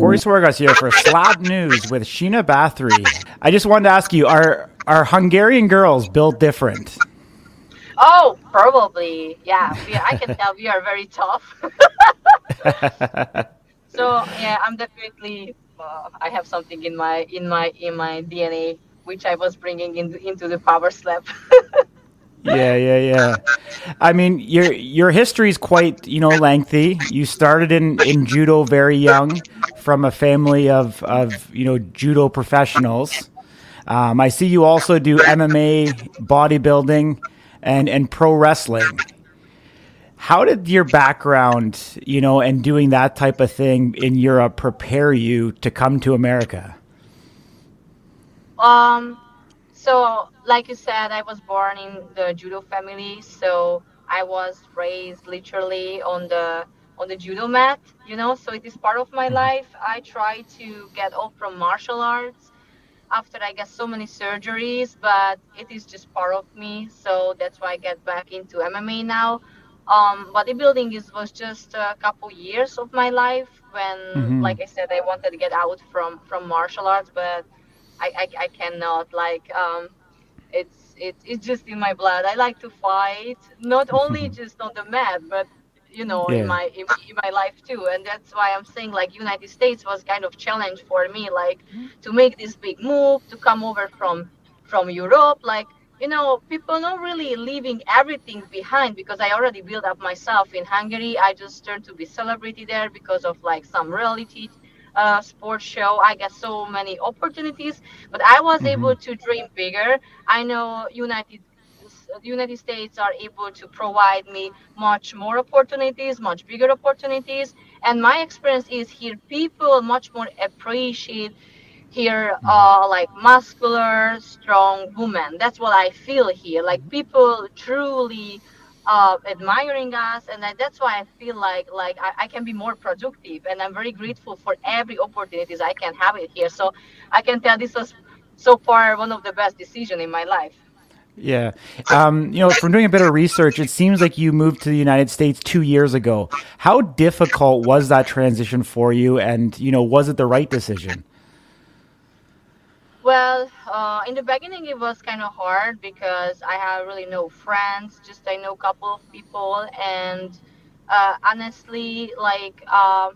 Corey Swargas here for Slap News with Sheena Bathory. I just wanted to ask you: Are are Hungarian girls built different? Oh, probably. Yeah, we, I can tell we are very tough. so yeah, I'm definitely. Uh, I have something in my in my in my DNA which I was bringing in, into the power slap. yeah, yeah, yeah. I mean, your your history is quite you know lengthy. You started in, in judo very young, from a family of of you know judo professionals. Um, I see you also do MMA, bodybuilding, and and pro wrestling. How did your background, you know, and doing that type of thing in Europe prepare you to come to America? Um, so like you said, I was born in the judo family, so I was raised literally on the on the judo mat, you know. So it is part of my mm-hmm. life. I try to get off from martial arts after I got so many surgeries, but it is just part of me. So that's why I get back into MMA now. Um, bodybuilding is was just a couple years of my life when, mm-hmm. like I said, I wanted to get out from from martial arts, but I, I, I cannot like um, it's it's it's just in my blood. I like to fight, not only just on the map, but you know yeah. in my in, in, my life too and that's why i'm saying like united states was kind of challenge for me like to make this big move to come over from from europe like you know people not really leaving everything behind because i already built up myself in hungary i just turned to be celebrity there because of like some reality uh, sports show. I get so many opportunities, but I was mm-hmm. able to dream bigger. I know United the United States are able to provide me much more opportunities, much bigger opportunities. And my experience is here, people much more appreciate here, mm-hmm. uh, like muscular, strong women. That's what I feel here. Like people truly uh, admiring us, and that's why I feel like like I, I, can be more productive, and I'm very grateful for every opportunities I can have it here. So I can tell this was so far one of the best decision in my life. Yeah. Um, you know, from doing a bit of research, it seems like you moved to the United States two years ago. How difficult was that transition for you? And, you know, was it the right decision? Well, uh, in the beginning, it was kind of hard because I have really no friends. Just I know a couple of people, and uh, honestly, like uh,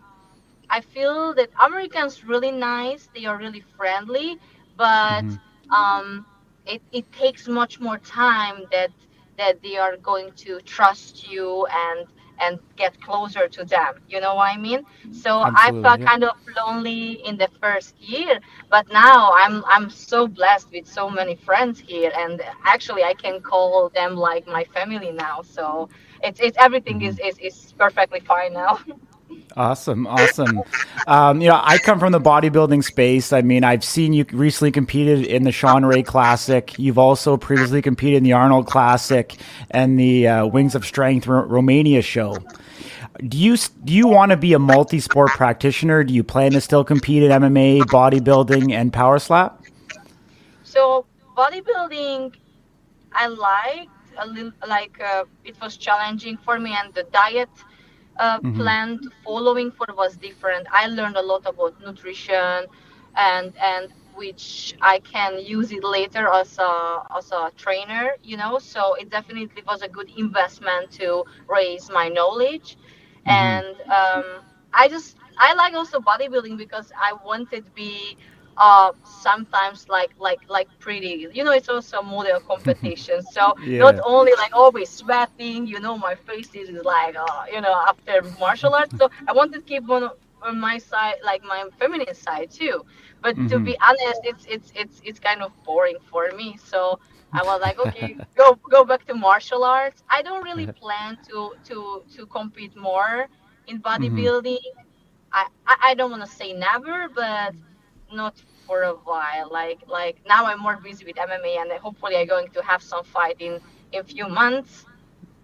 I feel that Americans really nice. They are really friendly, but mm-hmm. um, it, it takes much more time that that they are going to trust you and and get closer to them. You know what I mean? So Absolutely, I felt yeah. kind of lonely in the first year, but now I'm I'm so blessed with so many friends here, and actually I can call them like my family now. So it's it's everything mm-hmm. is, is is perfectly fine now. Awesome, awesome. Um, you know, I come from the bodybuilding space. I mean, I've seen you recently competed in the Shawn Ray Classic. You've also previously competed in the Arnold Classic and the uh, Wings of Strength R- Romania show. Do you do you want to be a multi-sport practitioner? Do you plan to still compete in MMA, bodybuilding, and power slap? So bodybuilding, I liked a little like uh, it was challenging for me, and the diet uh, mm-hmm. plan following for was different. I learned a lot about nutrition, and and which I can use it later as a as a trainer. You know, so it definitely was a good investment to raise my knowledge, mm-hmm. and um, I just I like also bodybuilding because I wanted to be uh sometimes like like like pretty you know it's also model competition so yeah. not only like always sweating you know my face is like uh, you know after martial arts so i wanted to keep on on my side like my feminine side too but mm-hmm. to be honest it's it's it's it's kind of boring for me so i was like okay go go back to martial arts i don't really plan to to to compete more in mm-hmm. bodybuilding mm-hmm. I, I don't want to say never, but not for a while. Like like now I'm more busy with MMA, and hopefully I'm going to have some fight in in few months.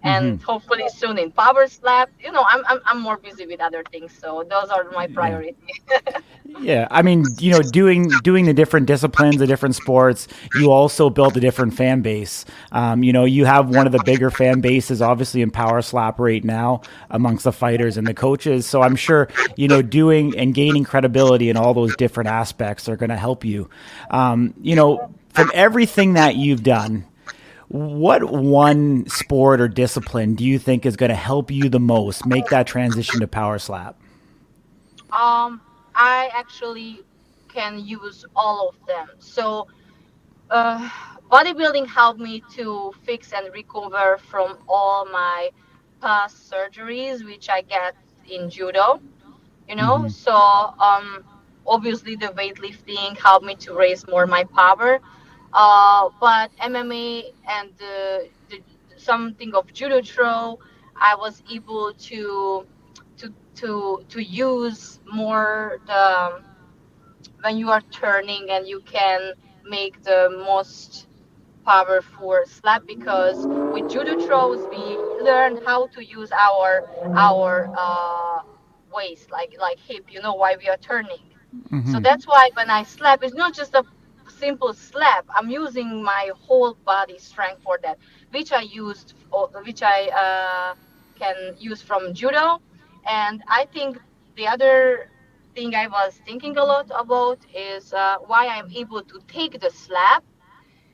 And mm-hmm. hopefully soon in power slap you know I'm, I'm i'm more busy with other things so those are my priorities yeah. yeah i mean you know doing doing the different disciplines the different sports you also build a different fan base. Um, you know you have one of the bigger fan bases obviously in power slap right now amongst the fighters and the coaches. So i'm sure you know doing and gaining credibility in all those different aspects are going to help you. Um, you know from everything that you've done what one sport or discipline do you think is going to help you the most make that transition to power slap? Um, I actually can use all of them. So, uh, bodybuilding helped me to fix and recover from all my past surgeries, which I get in judo. You know, mm-hmm. so um, obviously the weightlifting helped me to raise more my power uh, but MMA and the, the, something of judo throw, I was able to to to to use more the when you are turning and you can make the most powerful slap because with judo throws we learn how to use our our uh, waist like like hip you know why we are turning mm-hmm. so that's why when i slap it's not just a simple slap, I'm using my whole body strength for that, which I used, which I uh, can use from judo. And I think the other thing I was thinking a lot about is uh, why I'm able to take the slap.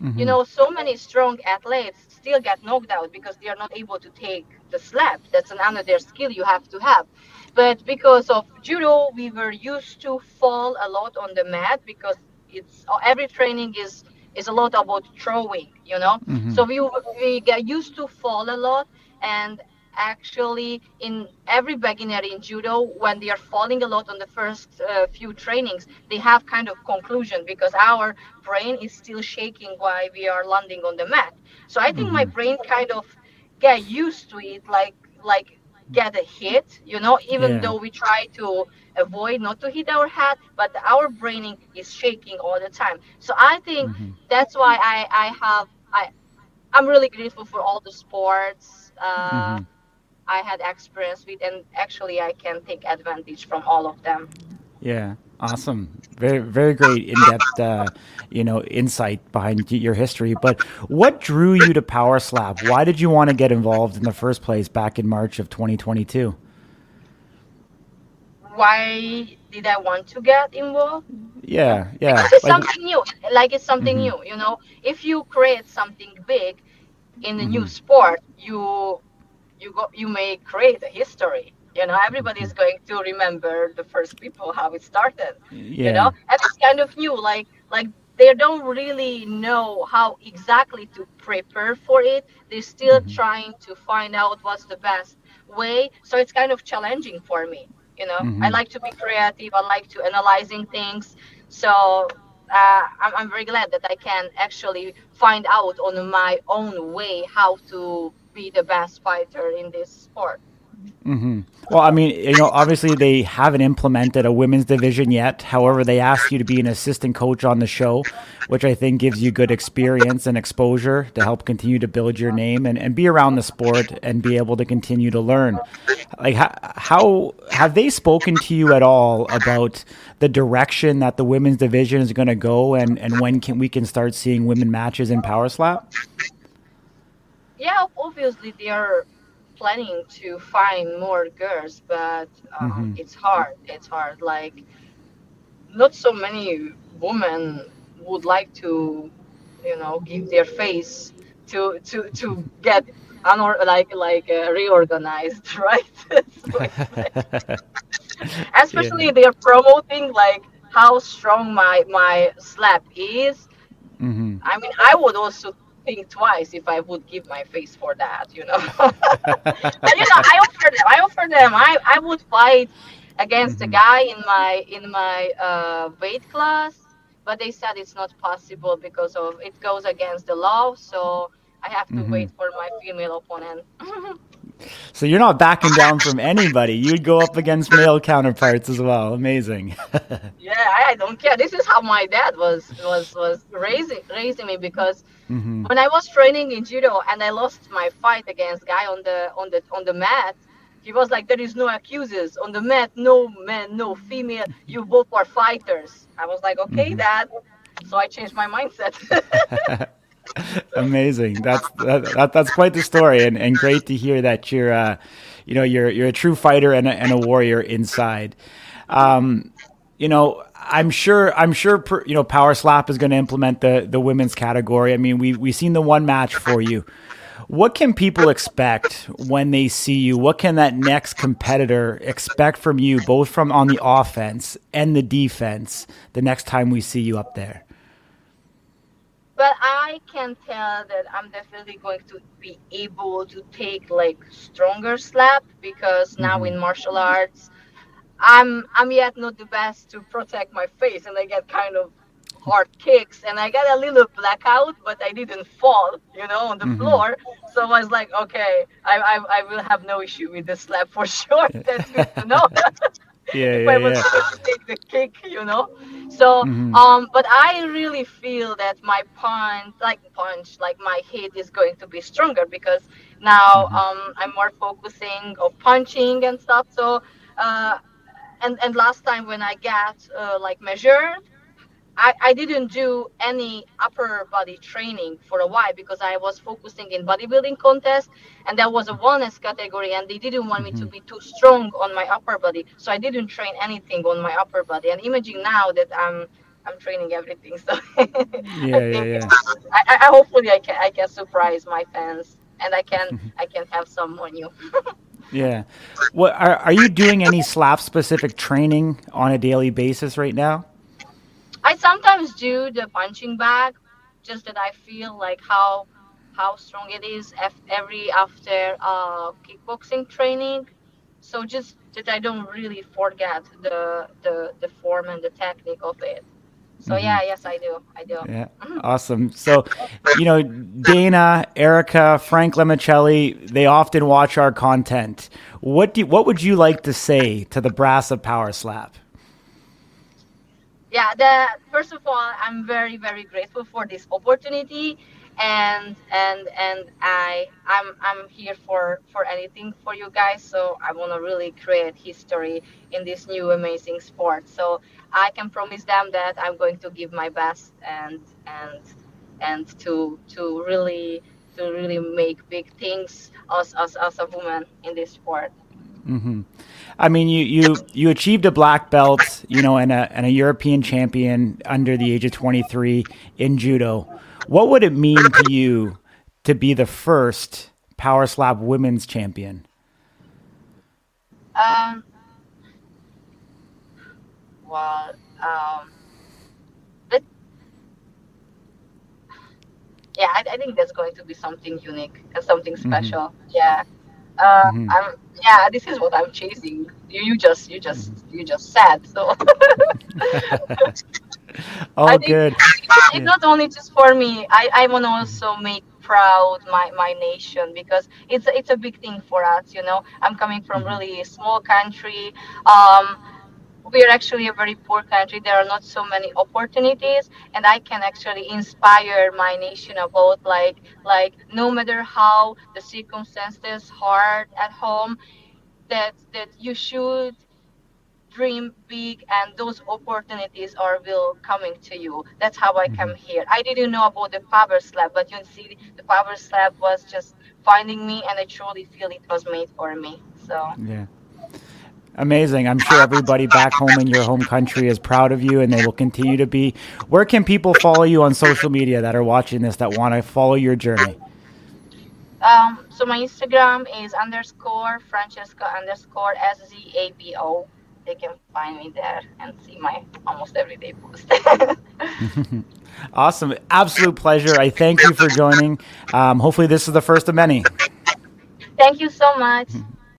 Mm-hmm. You know, so many strong athletes still get knocked out because they are not able to take the slap. That's another skill you have to have. But because of judo, we were used to fall a lot on the mat because it's every training is is a lot about throwing you know mm-hmm. so we we get used to fall a lot and actually in every beginner in judo when they are falling a lot on the first uh, few trainings they have kind of conclusion because our brain is still shaking while we are landing on the mat so i think mm-hmm. my brain kind of get used to it like like get a hit you know even yeah. though we try to avoid not to hit our head but our braining is shaking all the time so i think mm-hmm. that's why i i have i i'm really grateful for all the sports uh, mm-hmm. i had experience with and actually i can take advantage from all of them yeah awesome very very great in-depth uh, you know insight behind your history but what drew you to power slap why did you want to get involved in the first place back in march of 2022 why did I want to get involved? Yeah, yeah. Because it's like, something new. Like it's something mm-hmm. new, you know. If you create something big in a mm-hmm. new sport, you you go you may create a history. You know, everybody is going to remember the first people how it started. Yeah. You know, and it's kind of new. Like like they don't really know how exactly to prepare for it. They're still mm-hmm. trying to find out what's the best way. So it's kind of challenging for me you know mm-hmm. i like to be creative i like to analyzing things so uh, I'm, I'm very glad that i can actually find out on my own way how to be the best fighter in this sport Mm-hmm. Well, I mean, you know, obviously they haven't implemented a women's division yet. However, they asked you to be an assistant coach on the show, which I think gives you good experience and exposure to help continue to build your name and, and be around the sport and be able to continue to learn. Like, how, how have they spoken to you at all about the direction that the women's division is going to go and, and when can we can start seeing women matches in Power Slap? Yeah, obviously they are planning to find more girls, but um, mm-hmm. it's hard. It's hard. Like, not so many women would like to, you know, give their face to to to get unor- like like uh, reorganized, right? especially yeah. they're promoting like how strong my my slap is. Mm-hmm. I mean, I would also think twice if I would give my face for that, you know. but you know, I offer them. I offer them. I, I would fight against mm-hmm. a guy in my in my uh, weight class, but they said it's not possible because of it goes against the law. So I have to mm-hmm. wait for my female opponent. So you're not backing down from anybody. You'd go up against male counterparts as well. Amazing. yeah, I, don't care. This is how my dad was was was raising raising me because mm-hmm. when I was training in judo and I lost my fight against guy on the on the on the mat, he was like, "There is no accusers on the mat. No man, no female. You both are fighters." I was like, "Okay, mm-hmm. dad." So I changed my mindset. Amazing. That's that, that, that's quite the story, and, and great to hear that you're, uh, you know, you're you're a true fighter and a, and a warrior inside. Um, you know, I'm sure I'm sure you know Power Slap is going to implement the the women's category. I mean, we we've seen the one match for you. What can people expect when they see you? What can that next competitor expect from you, both from on the offense and the defense, the next time we see you up there? But I can tell that I'm definitely going to be able to take like stronger slap because now mm-hmm. in martial arts, I'm I'm yet not the best to protect my face, and I get kind of hard kicks, and I got a little blackout, but I didn't fall, you know, on the mm-hmm. floor. So I was like, okay, I, I I will have no issue with the slap for sure. That's good to know. Yeah, yeah, I was yeah. take the kick, you know. So, mm-hmm. um, but I really feel that my punch, like punch, like my hit is going to be stronger because now mm-hmm. um, I'm more focusing of punching and stuff. So, uh, and and last time when I got uh, like measured, I, I didn't do any upper body training for a while because I was focusing in bodybuilding contest and that was a wellness category and they didn't want mm-hmm. me to mm-hmm. be too strong on my upper body. So I didn't train anything on my upper body. And imagine now that I'm I'm training everything. So yeah, I yeah, yeah. I, I, hopefully I can I can surprise my fans and I can mm-hmm. I can have some on you. yeah. What are are you doing any slap specific training on a daily basis right now? I sometimes do the punching bag, just that I feel like how how strong it is every after uh, kickboxing training. So just that I don't really forget the the the form and the technique of it. So mm-hmm. yeah, yes, I do. I do. Yeah, awesome. So, you know, Dana, Erica, Frank Lemicelli, they often watch our content. What do what would you like to say to the brass of Power Slap? Yeah the first of all i'm very very grateful for this opportunity and and and i i'm i'm here for for anything for you guys. So i want to really create history in this new amazing sport. So i can promise them that i'm going to give my best and and and to to really to really make big things as as, as a woman in this sport Mm-hmm. I mean, you, you you achieved a black belt, you know, and a and a European champion under the age of 23 in judo. What would it mean to you to be the first power slap women's champion? Um. Well, um, but yeah, I, I, think that's going to be something unique and something mm-hmm. special. Mm-hmm. Yeah. Uh, mm-hmm. I'm yeah, this is what I'm chasing. You, you just you just you just said so. oh, good. It's yeah. not only just for me. I I want to also make proud my my nation because it's it's a big thing for us. You know, I'm coming from mm-hmm. really small country. Um, we're actually a very poor country. There are not so many opportunities, and I can actually inspire my nation about like like no matter how the circumstances hard at home, that that you should dream big and those opportunities are will coming to you that's how i come mm-hmm. here i didn't know about the power slap but you see the power slap was just finding me and i truly feel it was made for me so yeah Amazing. I'm sure everybody back home in your home country is proud of you and they will continue to be. Where can people follow you on social media that are watching this that want to follow your journey? Um, so my Instagram is underscore Francesca underscore S Z A B O. They can find me there and see my almost everyday post. awesome. Absolute pleasure. I thank you for joining. Um, hopefully, this is the first of many. Thank you so much.